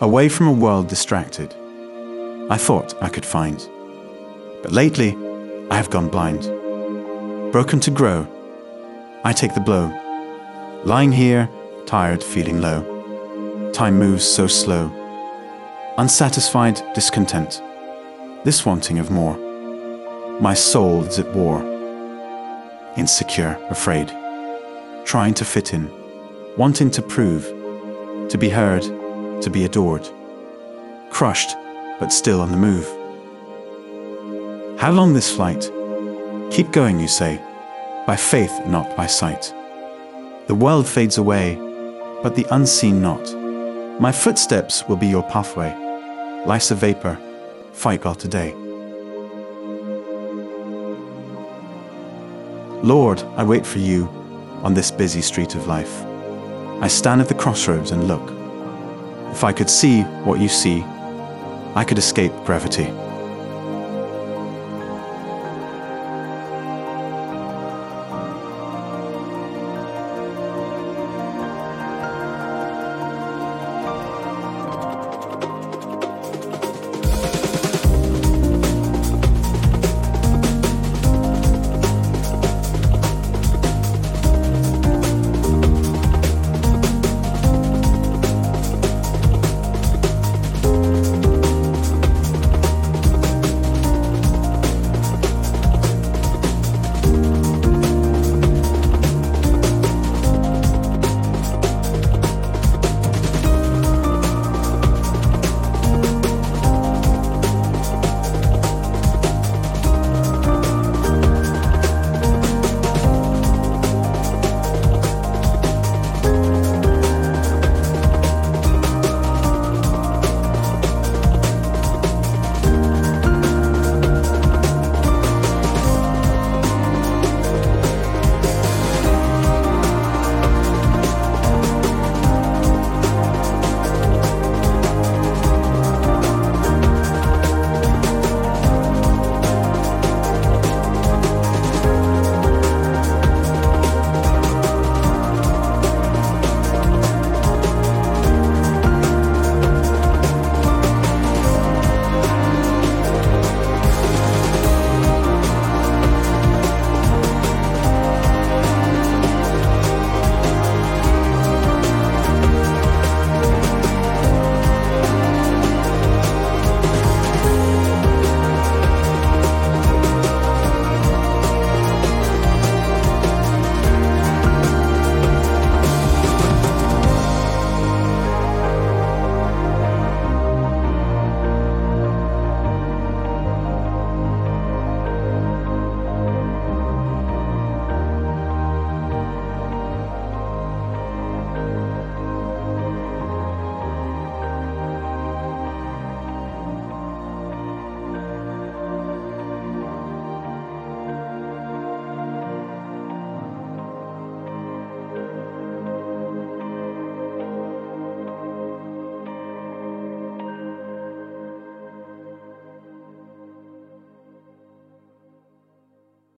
away from a world distracted. I thought I could find. But lately, I have gone blind. Broken to grow, I take the blow. Lying here, tired, feeling low. Time moves so slow. Unsatisfied, discontent. This wanting of more. My soul is at war. Insecure, afraid. Trying to fit in. Wanting to prove. To be heard, to be adored. Crushed, but still on the move. How long this flight? Keep going, you say, by faith, not by sight. The world fades away, but the unseen not. My footsteps will be your pathway. Life's a vapor, fight God today. Lord, I wait for you on this busy street of life. I stand at the crossroads and look. If I could see what you see, I could escape gravity.